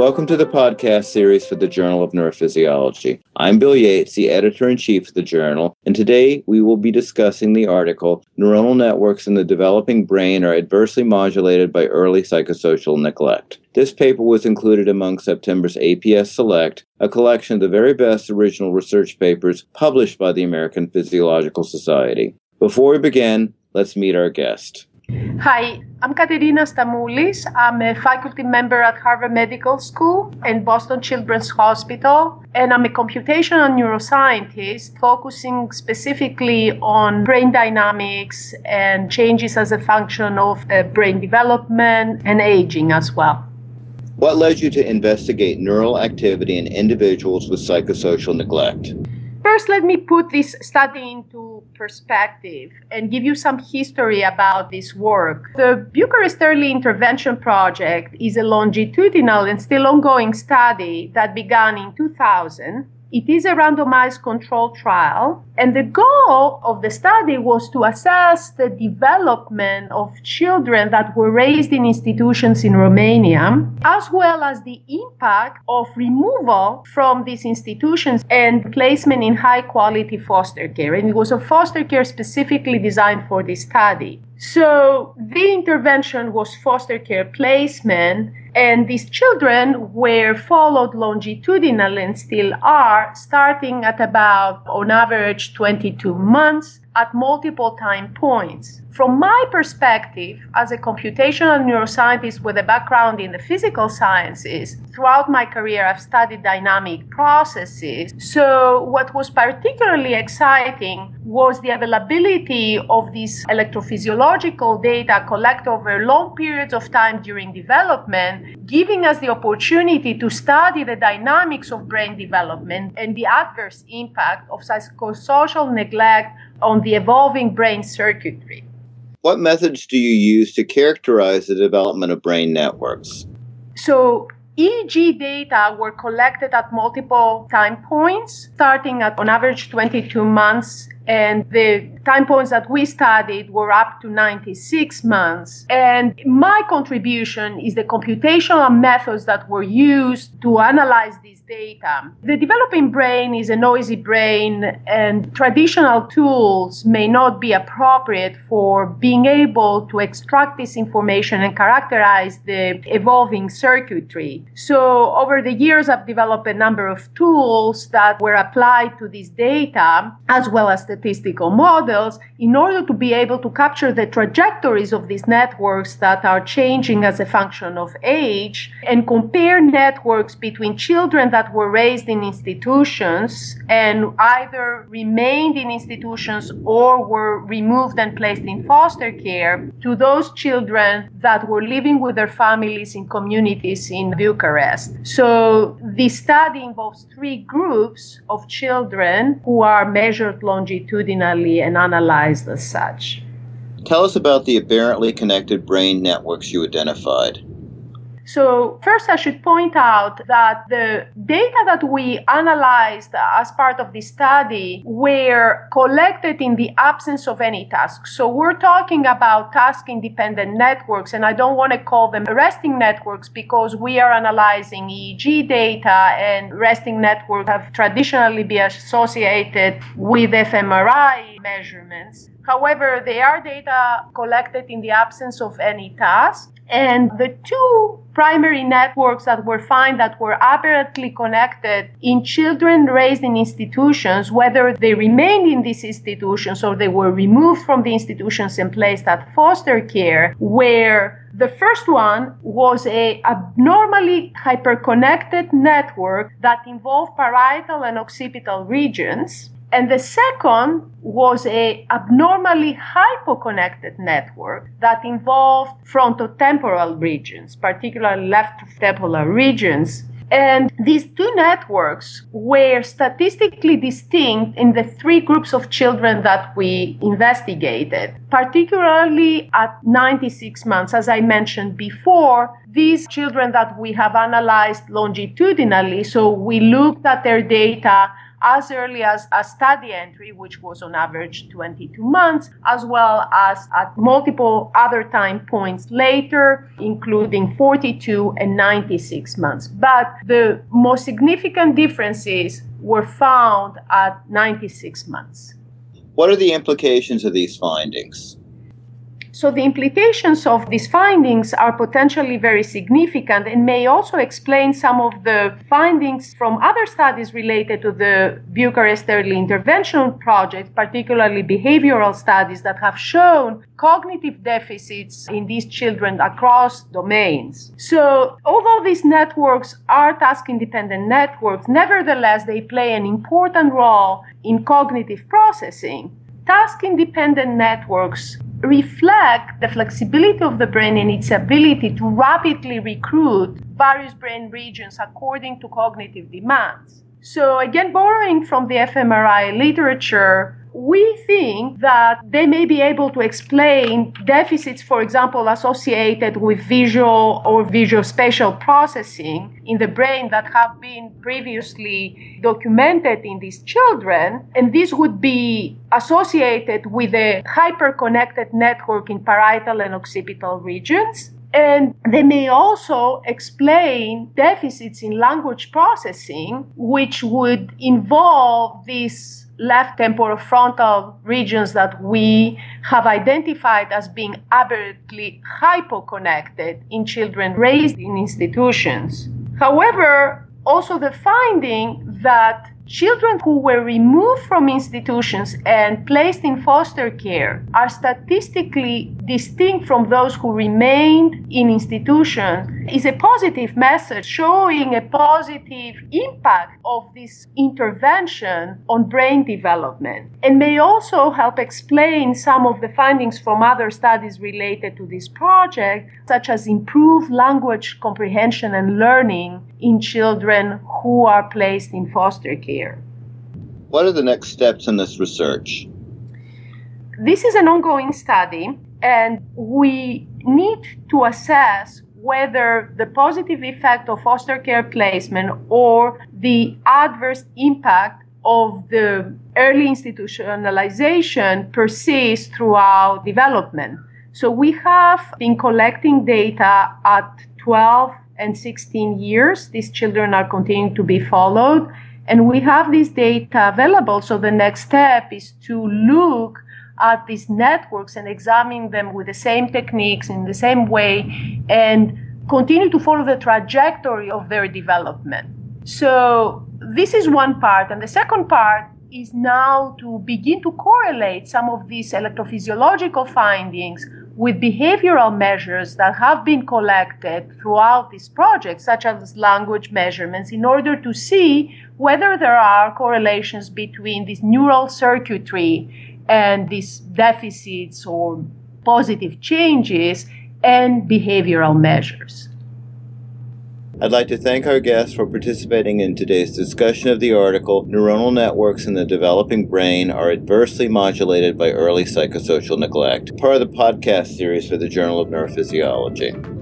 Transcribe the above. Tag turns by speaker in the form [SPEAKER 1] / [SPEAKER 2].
[SPEAKER 1] Welcome to the podcast series for the Journal of Neurophysiology. I'm Bill Yates, the editor in chief of the journal, and today we will be discussing the article Neuronal Networks in the Developing Brain Are Adversely Modulated by Early Psychosocial Neglect. This paper was included among September's APS Select, a collection of the very best original research papers published by the American Physiological Society. Before we begin, let's meet our guest.
[SPEAKER 2] Hi, I'm Caterina Stamoulis. I'm a faculty member at Harvard Medical School and Boston Children's Hospital, and I'm a computational neuroscientist focusing specifically on brain dynamics and changes as a function of uh, brain development and aging as well.
[SPEAKER 1] What led you to investigate neural activity in individuals with psychosocial neglect?
[SPEAKER 2] First, let me put this study into perspective and give you some history about this work. The Bucharest Early Intervention Project is a longitudinal and still ongoing study that began in 2000 it is a randomized controlled trial, and the goal of the study was to assess the development of children that were raised in institutions in Romania, as well as the impact of removal from these institutions and placement in high quality foster care. And it was a foster care specifically designed for this study. So the intervention was foster care placement, and these children were followed longitudinally and still are, starting at about, on average, 22 months at multiple time points. From my perspective, as a computational neuroscientist with a background in the physical sciences, throughout my career I've studied dynamic processes. So, what was particularly exciting was the availability of this electrophysiological data collected over long periods of time during development, giving us the opportunity to study the dynamics of brain development and the adverse impact of psychosocial neglect on the evolving brain circuitry.
[SPEAKER 1] What methods do you use to characterize the development of brain networks?
[SPEAKER 2] So, EEG data were collected at multiple time points, starting at on average 22 months and the time points that we studied were up to 96 months. And my contribution is the computational methods that were used to analyze this data. The developing brain is a noisy brain, and traditional tools may not be appropriate for being able to extract this information and characterize the evolving circuitry. So, over the years, I've developed a number of tools that were applied to this data, as well as statistical models, in order to be able to capture the trajectories of these networks that are changing as a function of age and compare networks between children that were raised in institutions and either remained in institutions or were removed and placed in foster care to those children that were living with their families in communities in Bucharest. So the study involves three groups of children who are measured longitudinally and analyzed as such.
[SPEAKER 1] Tell us about the aberrantly connected brain networks you identified.
[SPEAKER 2] So, first, I should point out that the data that we analyzed as part of the study were collected in the absence of any task. So, we're talking about task independent networks, and I don't want to call them resting networks because we are analyzing EEG data, and resting networks have traditionally been associated with fMRI measurements. However, they are data collected in the absence of any task. And the two primary networks that were found that were aberrantly connected in children raised in institutions, whether they remained in these institutions or they were removed from the institutions and placed at foster care, where the first one was a abnormally hyperconnected network that involved parietal and occipital regions and the second was a abnormally hypoconnected network that involved frontotemporal regions, particularly left temporal regions. And these two networks were statistically distinct in the three groups of children that we investigated, particularly at 96 months. As I mentioned before, these children that we have analyzed longitudinally, so we looked at their data as early as a study entry, which was on average 22 months, as well as at multiple other time points later, including 42 and 96 months. But the most significant differences were found at 96 months.
[SPEAKER 1] What are the implications of these findings?
[SPEAKER 2] So the implications of these findings are potentially very significant and may also explain some of the findings from other studies related to the Bucharest Early Intervention Project, particularly behavioral studies that have shown cognitive deficits in these children across domains. So although these networks are task independent networks, nevertheless they play an important role in cognitive processing. Task independent networks reflect the flexibility of the brain and its ability to rapidly recruit various brain regions according to cognitive demands. So, again, borrowing from the fMRI literature, we think that they may be able to explain deficits, for example, associated with visual or visuospatial processing in the brain that have been previously documented in these children. And this would be associated with a hyperconnected network in parietal and occipital regions. And they may also explain deficits in language processing, which would involve these left temporofrontal regions that we have identified as being aberrantly hypoconnected in children raised in institutions. However, also the finding that Children who were removed from institutions and placed in foster care are statistically distinct from those who remained in institutions. Is a positive message showing a positive impact of this intervention on brain development and may also help explain some of the findings from other studies related to this project, such as improved language comprehension and learning in children who are placed in foster care.
[SPEAKER 1] What are the next steps in this research?
[SPEAKER 2] This is an ongoing study, and we need to assess whether the positive effect of foster care placement or the adverse impact of the early institutionalization persists throughout development. So we have been collecting data at 12 and 16 years. These children are continuing to be followed. And we have this data available. So the next step is to look at these networks and examine them with the same techniques in the same way and continue to follow the trajectory of their development. So this is one part. And the second part is now to begin to correlate some of these electrophysiological findings with behavioral measures that have been collected throughout this project, such as language measurements, in order to see whether there are correlations between this neural circuitry and these deficits or positive changes and behavioral measures.
[SPEAKER 1] I'd like to thank our guests for participating in today's discussion of the article Neuronal Networks in the Developing Brain Are Adversely Modulated by Early Psychosocial Neglect, part of the podcast series for the Journal of Neurophysiology.